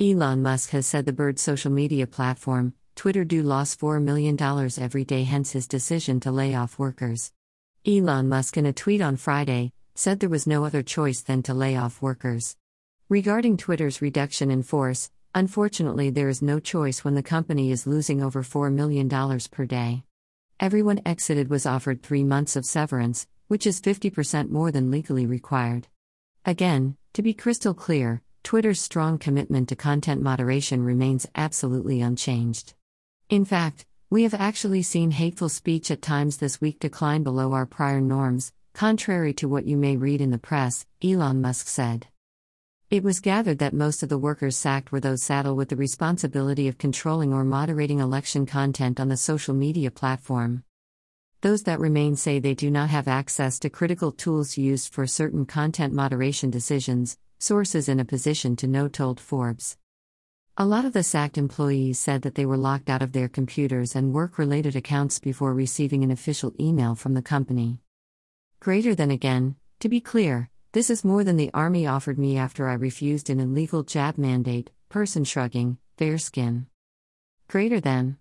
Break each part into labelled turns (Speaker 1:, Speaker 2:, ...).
Speaker 1: Elon Musk has said the Bird social media platform, Twitter, do lost $4 million every day, hence his decision to lay off workers. Elon Musk, in a tweet on Friday, said there was no other choice than to lay off workers. Regarding Twitter's reduction in force, unfortunately, there is no choice when the company is losing over $4 million per day. Everyone exited was offered three months of severance, which is 50% more than legally required. Again, to be crystal clear, Twitter's strong commitment to content moderation remains absolutely unchanged. In fact, we have actually seen hateful speech at times this week decline below our prior norms, contrary to what you may read in the press, Elon Musk said. It was gathered that most of the workers sacked were those saddled with the responsibility of controlling or moderating election content on the social media platform. Those that remain say they do not have access to critical tools used for certain content moderation decisions, sources in a position to know told Forbes. A lot of the sacked employees said that they were locked out of their computers and work related accounts before receiving an official email from the company. Greater than again, to be clear, this is more than the Army offered me after I refused an illegal jab mandate, person shrugging, fair skin. Greater than.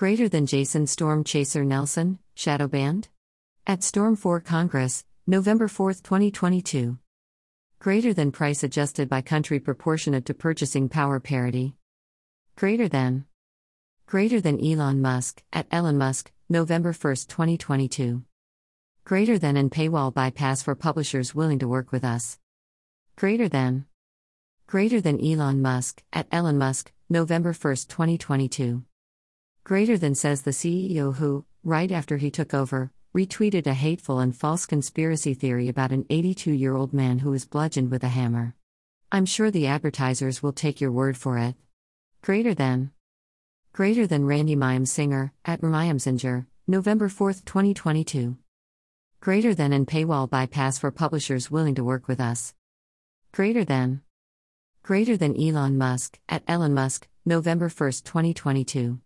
Speaker 1: Greater than Jason Storm Chaser Nelson, Shadow Band? At Storm 4 Congress, November 4, 2022. Greater than price adjusted by country proportionate to purchasing power parity. Greater than. Greater than Elon Musk, at Elon Musk, November 1, 2022. Greater than and paywall bypass for publishers willing to work with us. Greater than. Greater than Elon Musk, at Elon Musk, November 1, 2022. Greater than says the CEO who, right after he took over, retweeted a hateful and false conspiracy theory about an 82 year old man who was bludgeoned with a hammer. I'm sure the advertisers will take your word for it. Greater than. Greater than Randy Mayem Singer, at Mayemsinger, November 4, 2022. Greater than and paywall bypass for publishers willing to work with us. Greater than. Greater than Elon Musk, at Elon Musk, November 1, 2022.